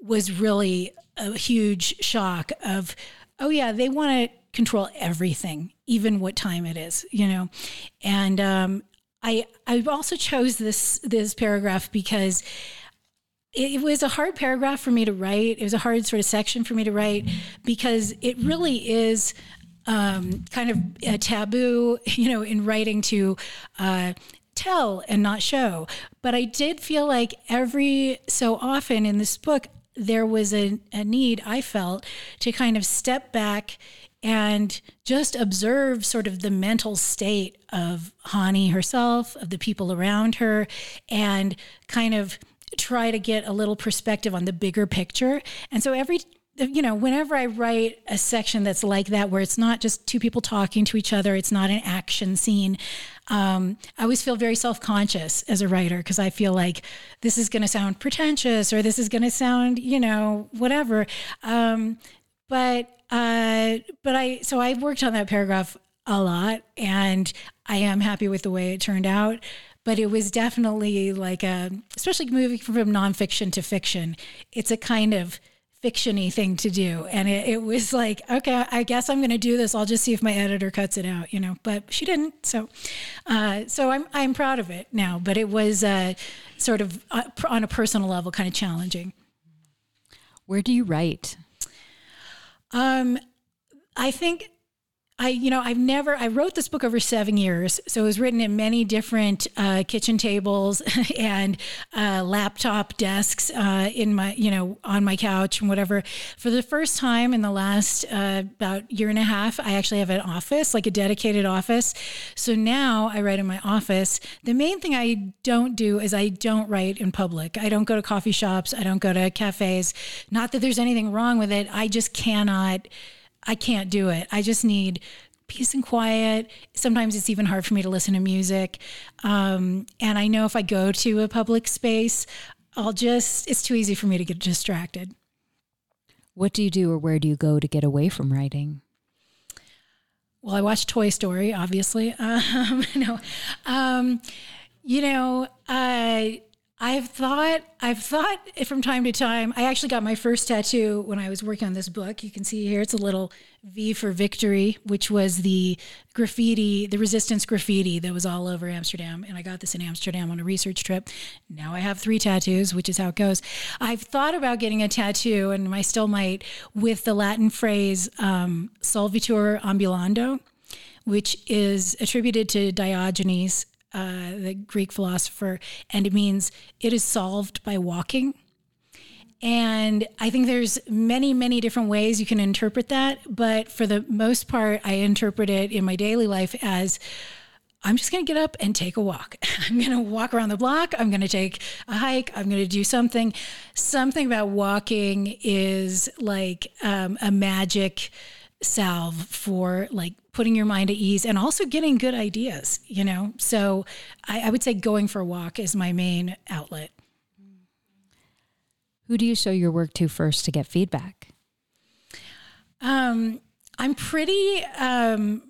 was really a huge shock of oh yeah they want to control everything even what time it is you know and um, I I also chose this this paragraph because it was a hard paragraph for me to write. It was a hard sort of section for me to write because it really is um, kind of a taboo, (laughs) you know, in writing to uh, tell and not show. But I did feel like every so often in this book, there was a, a need I felt to kind of step back and just observe sort of the mental state of Hannie herself, of the people around her, and kind of try to get a little perspective on the bigger picture. And so every you know, whenever I write a section that's like that, where it's not just two people talking to each other, it's not an action scene, um, I always feel very self conscious as a writer because I feel like this is going to sound pretentious or this is going to sound, you know, whatever. Um, but uh, but I so I worked on that paragraph a lot, and I am happy with the way it turned out but it was definitely like a, especially moving from nonfiction to fiction. It's a kind of fictiony thing to do, and it, it was like, okay, I guess I'm going to do this. I'll just see if my editor cuts it out, you know. But she didn't, so uh, so I'm I'm proud of it now. But it was uh, sort of uh, on a personal level, kind of challenging. Where do you write? Um, I think I, you know, I've never, I wrote this book over seven years. So it was written in many different uh, kitchen tables (laughs) and uh, laptop desks uh, in my, you know, on my couch and whatever. For the first time in the last uh, about year and a half, I actually have an office, like a dedicated office. So now I write in my office. The main thing I don't do is I don't write in public. I don't go to coffee shops. I don't go to cafes. Not that there's anything wrong with it. I just cannot I can't do it. I just need peace and quiet. Sometimes it's even hard for me to listen to music. Um, and I know if I go to a public space, I'll just, it's too easy for me to get distracted. What do you do or where do you go to get away from writing? Well, I watch Toy Story, obviously. (laughs) Um, no, um, you know, I I've thought, I've thought from time to time. I actually got my first tattoo when I was working on this book. You can see here, it's a little V for victory, which was the graffiti, the resistance graffiti that was all over Amsterdam. And I got this in Amsterdam on a research trip. Now I have three tattoos, which is how it goes. I've thought about getting a tattoo, and I still might, with the Latin phrase um, solvitur ambulando, which is attributed to Diogenes uh, the Greek philosopher, and it means it is solved by walking. And I think there's many, many different ways you can interpret that. But for the most part, I interpret it in my daily life as I'm just going to get up and take a walk. (laughs) I'm going to walk around the block. I'm going to take a hike. I'm going to do something. Something about walking is like um, a magic salve for like putting your mind at ease and also getting good ideas, you know? So I, I would say going for a walk is my main outlet. Who do you show your work to first to get feedback? Um, I'm pretty, um,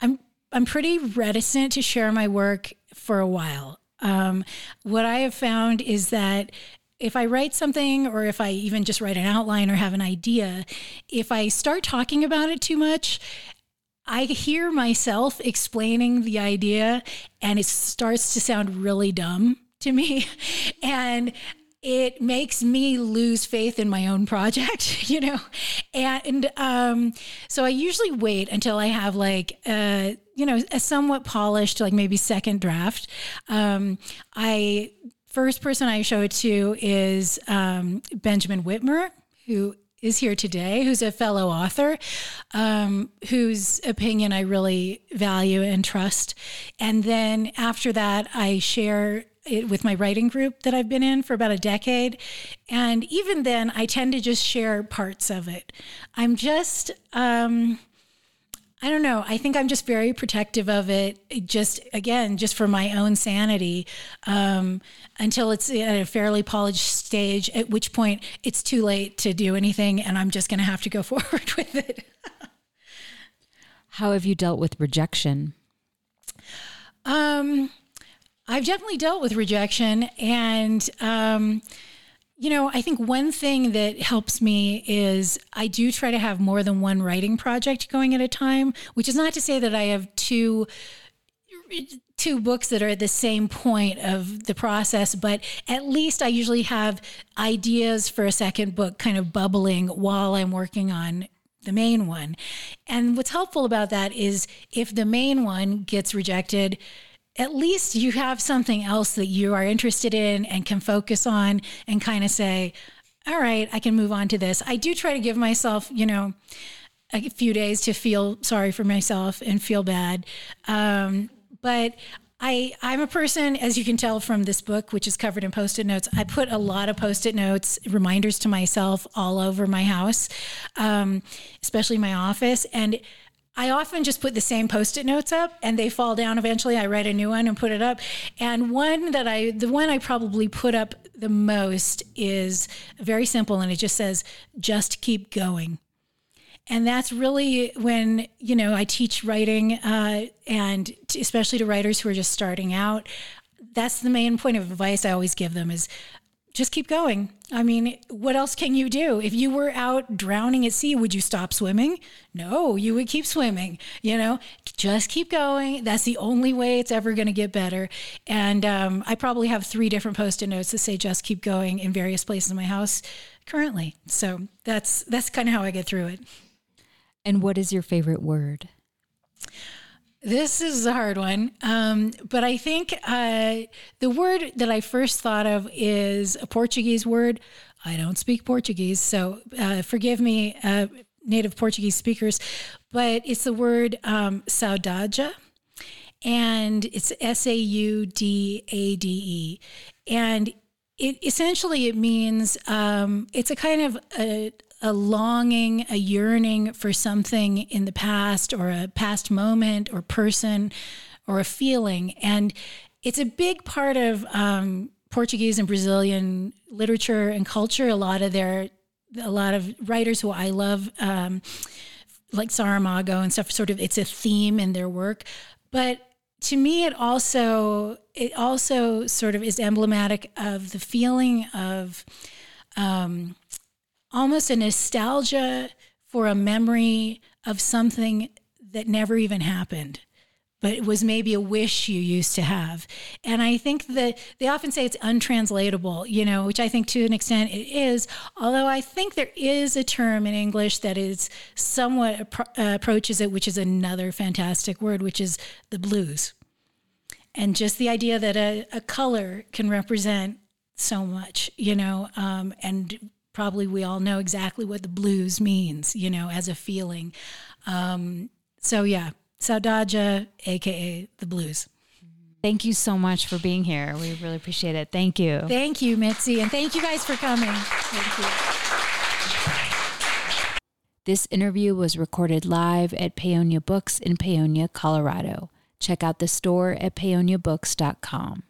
I'm, I'm pretty reticent to share my work for a while. Um, what I have found is that if I write something or if I even just write an outline or have an idea, if I start talking about it too much, I hear myself explaining the idea and it starts to sound really dumb to me. (laughs) And it makes me lose faith in my own project, (laughs) you know? And um, so I usually wait until I have like, a, you know, a somewhat polished, like maybe second draft. Um, I first person I show it to is um, Benjamin Whitmer, who is here today, who's a fellow author, um, whose opinion I really value and trust. And then after that, I share it with my writing group that I've been in for about a decade. And even then, I tend to just share parts of it. I'm just, um, I don't know. I think I'm just very protective of it. Just again, just for my own sanity, um, until it's at a fairly polished stage. At which point, it's too late to do anything, and I'm just going to have to go (laughs) forward with it. How have you dealt with rejection? Um, I've definitely dealt with rejection, and um, you know, I think one thing that helps me is I do try to have more than one writing project going at a time, which is not to say that I have two two books that are at the same point of the process, but at least I usually have ideas for a second book kind of bubbling while I'm working on the main one. And what's helpful about that is if the main one gets rejected, at least you have something else that you are interested in and can focus on and kind of say, all right, I can move on to this. I do try to give myself, you know, a few days to feel sorry for myself and feel bad. Um, but I, I'm a person, as you can tell from this book, which is covered in post it notes. I put a lot of post it notes, reminders to myself all over my house, um, especially my office. And I often just put the same post-it notes up and they fall down eventually. I write a new one and put it up. And one that I the one I probably put up the most is very simple and it just says just keep going. And that's really when, you know, I teach writing uh, and especially to writers who are just starting out. That's the main point of advice I always give them is just keep going. I mean, what else can you do? If you were out drowning at sea, would you stop swimming? No, you would keep swimming. You know, just keep going. That's the only way it's ever going to get better. And um, I probably have three different post-it notes that say "just keep going" in various places in my house currently. So that's that's kind of how I get through it. And what is your favorite word? This is a hard one. Um, but I think uh, the word that I first thought of is a Portuguese word. I don't speak Portuguese, so uh, forgive me, uh, native Portuguese speakers, but it's the word um, saudade, and it's S A U D A D E. And it essentially it means um, it's a kind of a, a longing, a yearning for something in the past or a past moment or person or a feeling. And it's a big part of um, Portuguese and Brazilian literature and culture. A lot of their, a lot of writers who I love, um, like Saramago and stuff, sort of, it's a theme in their work. But to me, it also, it also sort of is emblematic of the feeling of, um, almost a nostalgia for a memory of something that never even happened but it was maybe a wish you used to have. And I think that they often say it's untranslatable, you know, which I think to an extent it is. Although I think there is a term in English that is somewhat uh, approaches it, which is another fantastic word, which is the blues. And just the idea that a, a color can represent so much, you know, um, and probably we all know exactly what the blues means, you know, as a feeling. Um, so yeah, Saudade, aka the blues. Thank you so much for being here. We really appreciate it. Thank you. Thank you, Mitzi, and thank you guys for coming. Thank you. This interview was recorded live at Paonia Books in Paonia, Colorado. Check out the store at paoniabooks.com.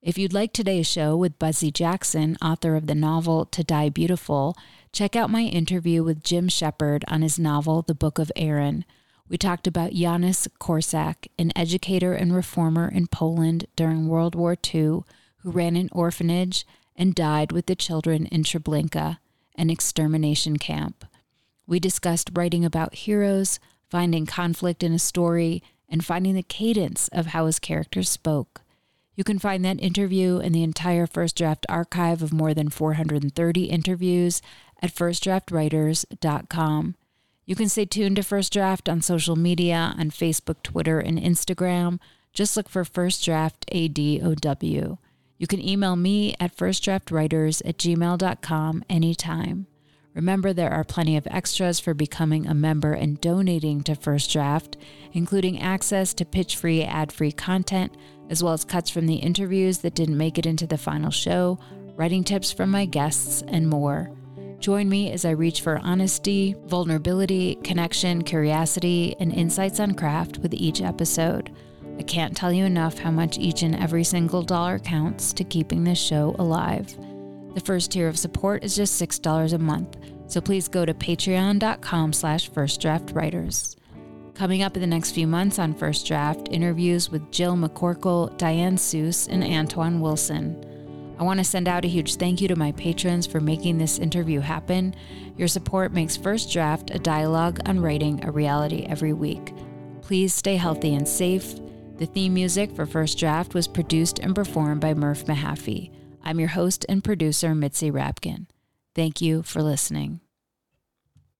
If you'd like today's show with Buzzy Jackson, author of the novel To Die Beautiful, check out my interview with Jim Shepard on his novel The Book of Aaron. We talked about Janusz Korczak, an educator and reformer in Poland during World War II who ran an orphanage and died with the children in Treblinka, an extermination camp. We discussed writing about heroes, finding conflict in a story, and finding the cadence of how his characters spoke. You can find that interview and the entire First Draft archive of more than 430 interviews at firstdraftwriters.com. You can stay tuned to First Draft on social media on Facebook, Twitter, and Instagram. Just look for First Draft ADOW. You can email me at firstdraftwriters at gmail.com anytime. Remember, there are plenty of extras for becoming a member and donating to First Draft, including access to pitch free, ad free content as well as cuts from the interviews that didn't make it into the final show, writing tips from my guests, and more. Join me as I reach for honesty, vulnerability, connection, curiosity, and insights on craft with each episode. I can't tell you enough how much each and every single dollar counts to keeping this show alive. The first tier of support is just $6 a month, so please go to patreon.com slash firstdraftwriters. Coming up in the next few months on First Draft, interviews with Jill McCorkle, Diane Seuss, and Antoine Wilson. I want to send out a huge thank you to my patrons for making this interview happen. Your support makes First Draft a dialogue on writing a reality every week. Please stay healthy and safe. The theme music for First Draft was produced and performed by Murph Mahaffey. I'm your host and producer, Mitzi Rapkin. Thank you for listening.